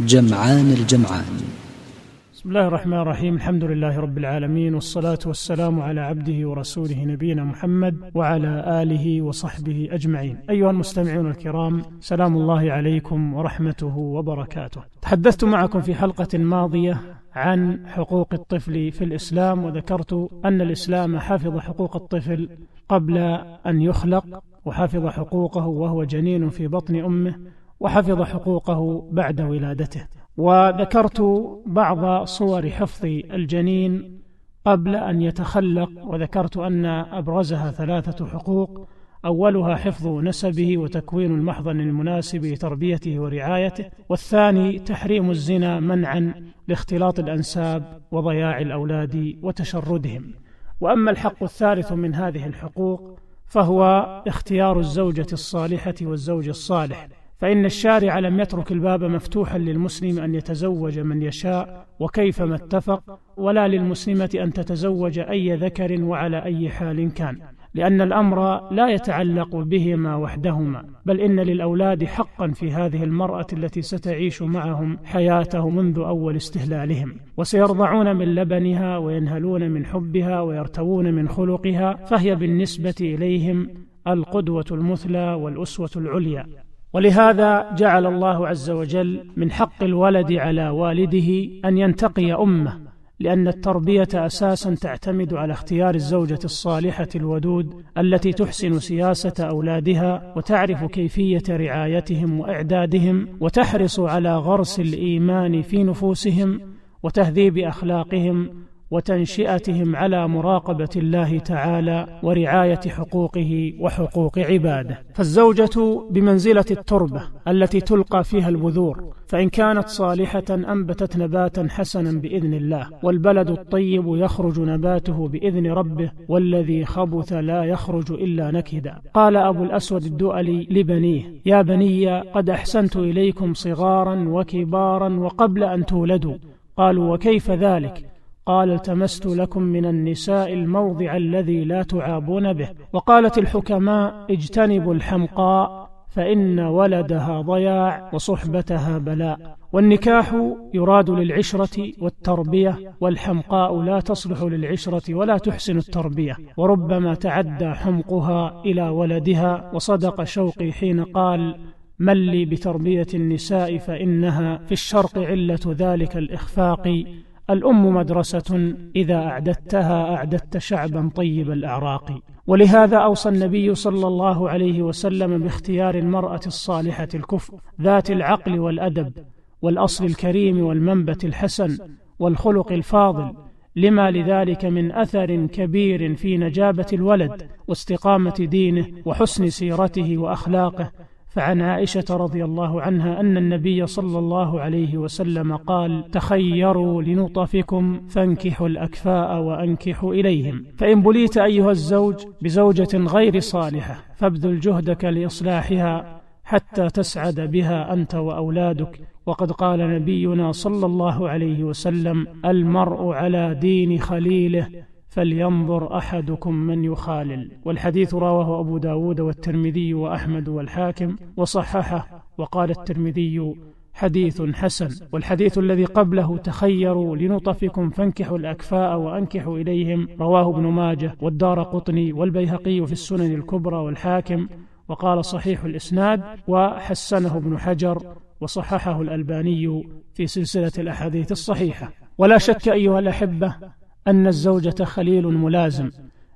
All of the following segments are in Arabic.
جمعان الجمعان. بسم الله الرحمن الرحيم. الحمد لله رب العالمين والصلاة والسلام على عبده ورسوله نبينا محمد وعلى آله وصحبه أجمعين. أيها المستمعون الكرام سلام الله عليكم ورحمته وبركاته. تحدثت معكم في حلقة ماضية عن حقوق الطفل في الإسلام وذكرت أن الإسلام حفظ حقوق الطفل قبل أن يخلق وحفظ حقوقه وهو جنين في بطن أمه وحفظ حقوقه بعد ولادته. وذكرت بعض صور حفظ الجنين قبل أن يتخلق وذكرت أن أبرزها ثلاثة حقوق. أولها حفظ نسبه وتكوين المحضن المناسب لتربيته ورعايته. والثاني تحريم الزنا منعا لاختلاط الأنساب وضياع الأولاد وتشردهم. وأما الحق الثالث من هذه الحقوق فهو اختيار الزوجة الصالحة والزوج الصالح. فإن الشارع لم يترك الباب مفتوحا للمسلم أن يتزوج من يشاء وكيفما اتفق ولا للمسلمة أن تتزوج أي ذكر وعلى أي حال كان لأن الأمر لا يتعلق بهما وحدهما بل إن للأولاد حقا في هذه المرأة التي ستعيش معهم حياته منذ أول استهلالهم وسيرضعون من لبنها وينهلون من حبها ويرتوون من خلقها فهي بالنسبة إليهم القدوة المثلى والأسوة العليا. ولهذا جعل الله عز وجل من حق الولد على والده أن ينتقي أمه لأن التربية أساسا تعتمد على اختيار الزوجة الصالحة الودود التي تحسن سياسة أولادها وتعرف كيفية رعايتهم وإعدادهم وتحرص على غرس الإيمان في نفوسهم وتهذيب أخلاقهم وتنشئتهم على مراقبة الله تعالى ورعاية حقوقه وحقوق عباده. فالزوجة بمنزلة التربة التي تلقى فيها البذور فإن كانت صالحة أنبتت نباتا حسنا بإذن الله والبلد الطيب يخرج نباته بإذن ربه والذي خبث لا يخرج إلا نكدا. قال أبو الأسود الدؤلي لبنيه يا بني قد أحسنت إليكم صغارا وكبارا وقبل أن تولدوا. قالوا وكيف ذلك؟ قال التمست لكم من النساء الموضع الذي لا تعابون به. وقالت الحكماء اجتنبوا الحمقاء فإن ولدها ضياع وصحبتها بلاء. والنكاح يراد للعشرة والتربية والحمقاء لا تصلح للعشرة ولا تحسن التربية. وربما تعدى حمقها إلى ولدها وصدق شوقي حين قال من لي بتربية النساء فإنها في الشرق علة ذلك الإخفاق. الأم مدرسة إذا أعددتها أعددت شعبا طيب الأعراق. ولهذا أوصى النبي صلى الله عليه وسلم باختيار المرأة الصالحة الكفء ذات العقل والأدب والأصل الكريم والمنبت الحسن والخلق الفاضل لما لذلك من أثر كبير في نجابة الولد واستقامة دينه وحسن سيرته وأخلاقه. فعن عائشة رضي الله عنها أن النبي صلى الله عليه وسلم قال تخيروا لنطفكم فانكحوا الأكفاء وأنكحوا إليهم. فإن بليت أيها الزوج بزوجة غير صالحة فابذل جهدك لإصلاحها حتى تسعد بها أنت وأولادك. وقد قال نبينا صلى الله عليه وسلم المرء على دين خليله فلينظر أحدكم من يخالل. والحديث رواه أبو داود والترمذي وأحمد والحاكم وصححه وقال الترمذي حديث حسن. والحديث الذي قبله تخيروا لنطفكم فانكحوا الأكفاء وأنكحوا إليهم. رواه ابن ماجه والدار قطني والبيهقي في السنن الكبرى والحاكم وقال صحيح الإسناد وحسنه ابن حجر وصححه الألباني في سلسلة الأحاديث الصحيحة. ولا شك أيها الأحبة أن الزوجة خليل ملازم.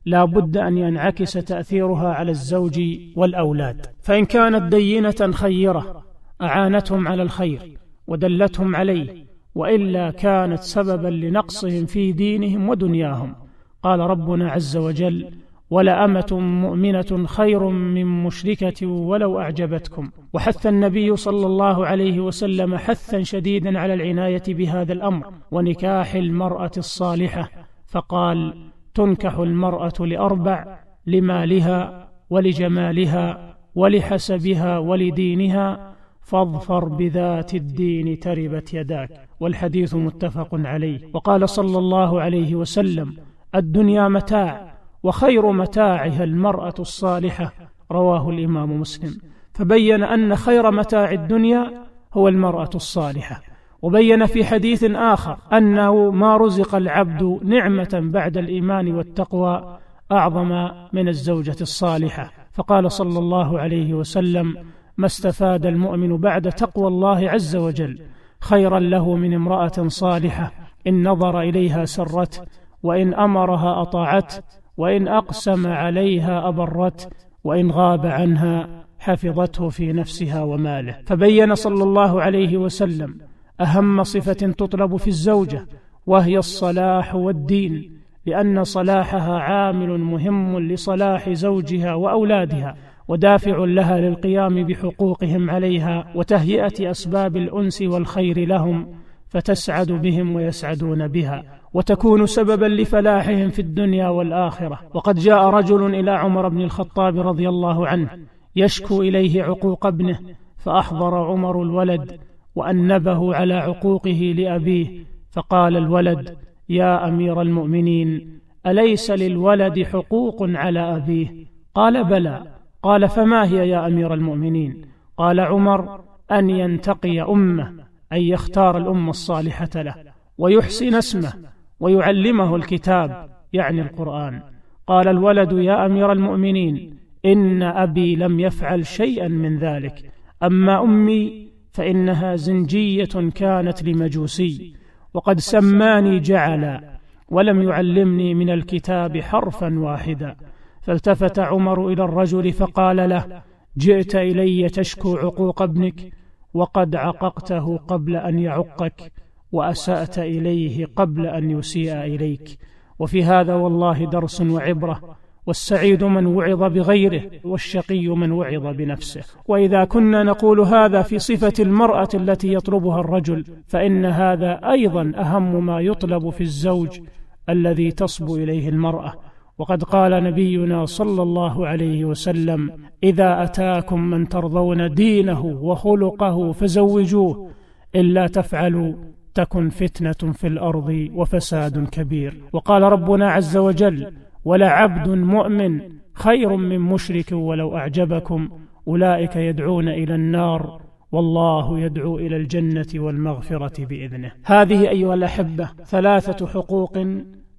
لا بد أن ينعكس تأثيرها على الزوج والأولاد. فإن كانت دينة خيرة أعانتهم على الخير ودلتهم عليه وإلا كانت سببا لنقصهم في دينهم ودنياهم. قال ربنا عز وجل ولأمة مؤمنة خير من مشركة ولو أعجبتكم وحث النبي صلى الله عليه وسلم حثا شديدا على العناية بهذا الأمر ونكاح المرأة الصالحة. فقال تنكح المرأة لأربع لمالها ولجمالها ولحسبها ولدينها فاظفر بذات الدين تربت يداك. والحديث متفق عليه. وقال صلى الله عليه وسلم الدنيا متاع وخير متاعها المرأة الصالحة. رواه الإمام مسلم. فبين أن خير متاع الدنيا هو المرأة الصالحة. وبين في حديث آخر أنه ما رزق العبد نعمة بعد الإيمان والتقوى أعظم من الزوجة الصالحة. فقال صلى الله عليه وسلم ما استفاد المؤمن بعد تقوى الله عز وجل خيرا له من امرأة صالحة إن نظر إليها سرت وإن أمرها أطاعت وإن أقسم عليها أبرت وإن غاب عنها حفظته في نفسها وماله. فبين صلى الله عليه وسلم أهم صفة تطلب في الزوجة وهي الصلاح والدين لأن صلاحها عامل مهم لصلاح زوجها وأولادها ودافع لها للقيام بحقوقهم عليها وتهيئة أسباب الأنس والخير لهم فتسعد بهم ويسعدون بها وتكون سببا لفلاحهم في الدنيا والآخرة. وقد جاء رجل إلى عمر بن الخطاب رضي الله عنه يشكو إليه عقوق ابنه فأحضر عمر الولد وأنبه على عقوقه لأبيه فقال الولد يا أمير المؤمنين أليس للولد حقوق على أبيه؟ قال بلى. قال فما هي يا أمير المؤمنين؟ قال عمر أن ينتقي أمه أن يختار الأم الصالحة له ويحسن اسمه ويعلمه الكتاب يعني القرآن. قال الولد يا أمير المؤمنين إن أبي لم يفعل شيئا من ذلك أما أمي فإنها زنجية كانت لمجوسي وقد سماني جعلا ولم يعلمني من الكتاب حرفا واحدا. فالتفت عمر إلى الرجل فقال له جئت إلي تشكو عقوق ابنك وقد عققته قبل أن يعقك وأسأت إليه قبل أن يسيء إليك. وفي هذا والله درس وعبرة. والسعيد من وعظ بغيره والشقي من وعظ بنفسه. وإذا كنا نقول هذا في صفة المرأة التي يطلبها الرجل فإن هذا أيضا أهم ما يطلب في الزوج الذي تصبو إليه المرأة. وقد قال نبينا صلى الله عليه وسلم إذا أتاكم من ترضون دينه وخلقه فزوجوه إلا تفعلوا تكن فتنة في الأرض وفساد كبير. وقال ربنا عز وجل ولعبد مؤمن خير من مشرك ولو أعجبكم. أولئك يدعون إلى النار والله يدعو إلى الجنة والمغفرة بإذنه. هذه أيها الأحبة ثلاثة حقوق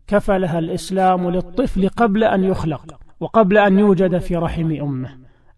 كفلها الإسلام للطفل قبل أن يخلق وقبل أن يوجد في رحم أمه.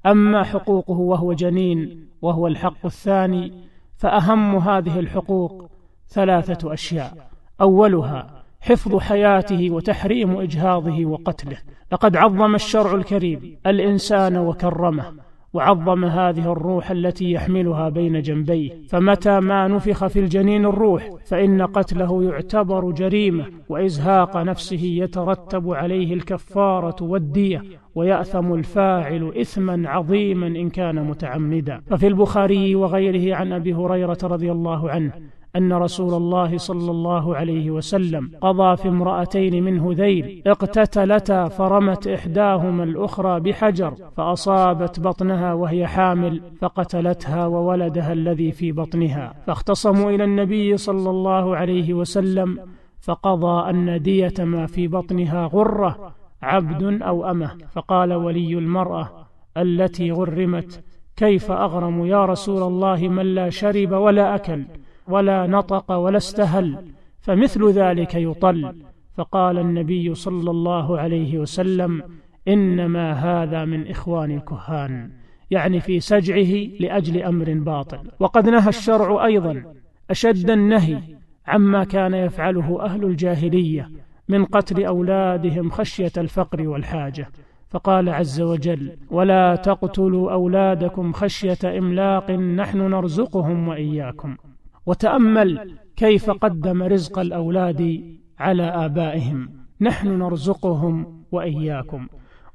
أما حقوقه وهو جنين وهو الحق الثاني فأهم هذه الحقوق ثلاثة أشياء. أولها حفظ حياته وتحريم إجهاضه وقتله. لقد عظم الشرع الكريم الإنسان وكرمه وعظم هذه الروح التي يحملها بين جنبيه. فمتى ما نفخ في الجنين الروح فإن قتله يعتبر جريمة وإزهاق نفسه يترتب عليه الكفارة والدية ويأثم الفاعل اثما عظيما إن كان متعمدا. ففي البخاري وغيره عن أبي هريرة رضي الله عنه أن رسول الله صلى الله عليه وسلم قضى في امرأتين من هذيل اقتتلتا فرمت إحداهما الأخرى بحجر فأصابت بطنها وهي حامل فقتلتها وولدها الذي في بطنها. فاختصموا إلى النبي صلى الله عليه وسلم فقضى أن دية ما في بطنها غرة عبد أو أمة. فقال ولي المرأة التي غرمت كيف أغرم يا رسول الله من لا شرب ولا أكل؟ ولا نطق ولا استهل فمثل ذلك يطل. فقال النبي صلى الله عليه وسلم إنما هذا من إخوان الكهان يعني في سجعه لأجل أمر باطل. وقد نهى الشرع أيضا أشد النهي عما كان يفعله أهل الجاهلية من قتل أولادهم خشية الفقر والحاجة. فقال عز وجل ولا تقتلوا أولادكم خشية إملاق نحن نرزقهم وإياكم. وتأمل كيف قدم رزق الأولاد على آبائهم. نحن نرزقهم وإياكم.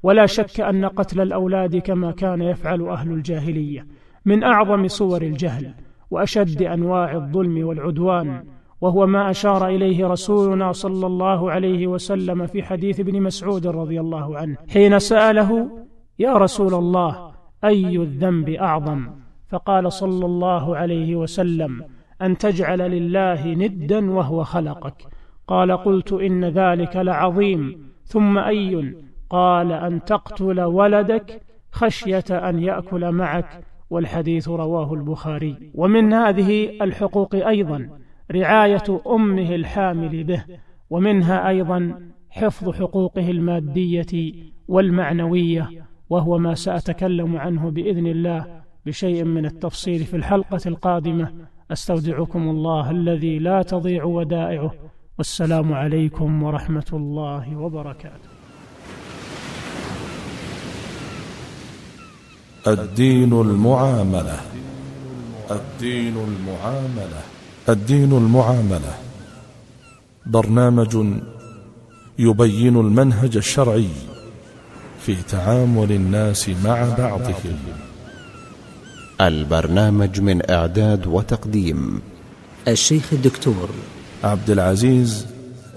ولا شك أن قتل الأولاد كما كان يفعل أهل الجاهلية من أعظم صور الجهل وأشد أنواع الظلم والعدوان. وهو ما أشار إليه رسولنا صلى الله عليه وسلم في حديث ابن مسعود رضي الله عنه حين سأله يا رسول الله أي الذنب أعظم؟ فقال صلى الله عليه وسلم أن تجعل لله ندا وهو خلقك. قال قلت إن ذلك لعظيم. ثم أي؟ قال أن تقتل ولدك خشية أن يأكل معك. والحديث رواه البخاري. ومن هذه الحقوق أيضا رعاية أمه الحامل به. ومنها أيضا حفظ حقوقه المادية والمعنوية. وهو ما سأتكلم عنه بإذن الله بشيء من التفصيل في الحلقة القادمة. أستودعكم الله الذي لا تضيع ودائعه. والسلام عليكم ورحمة الله وبركاته. الدين المعاملة. الدين المعاملة. الدين المعاملة. برنامج يبين المنهج الشرعي في تعامل الناس مع بعضهم. البرنامج من إعداد وتقديم الشيخ الدكتور عبد العزيز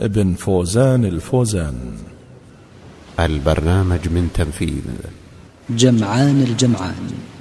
بن فوزان الفوزان. البرنامج من تنفيذ جمعان الجمعان.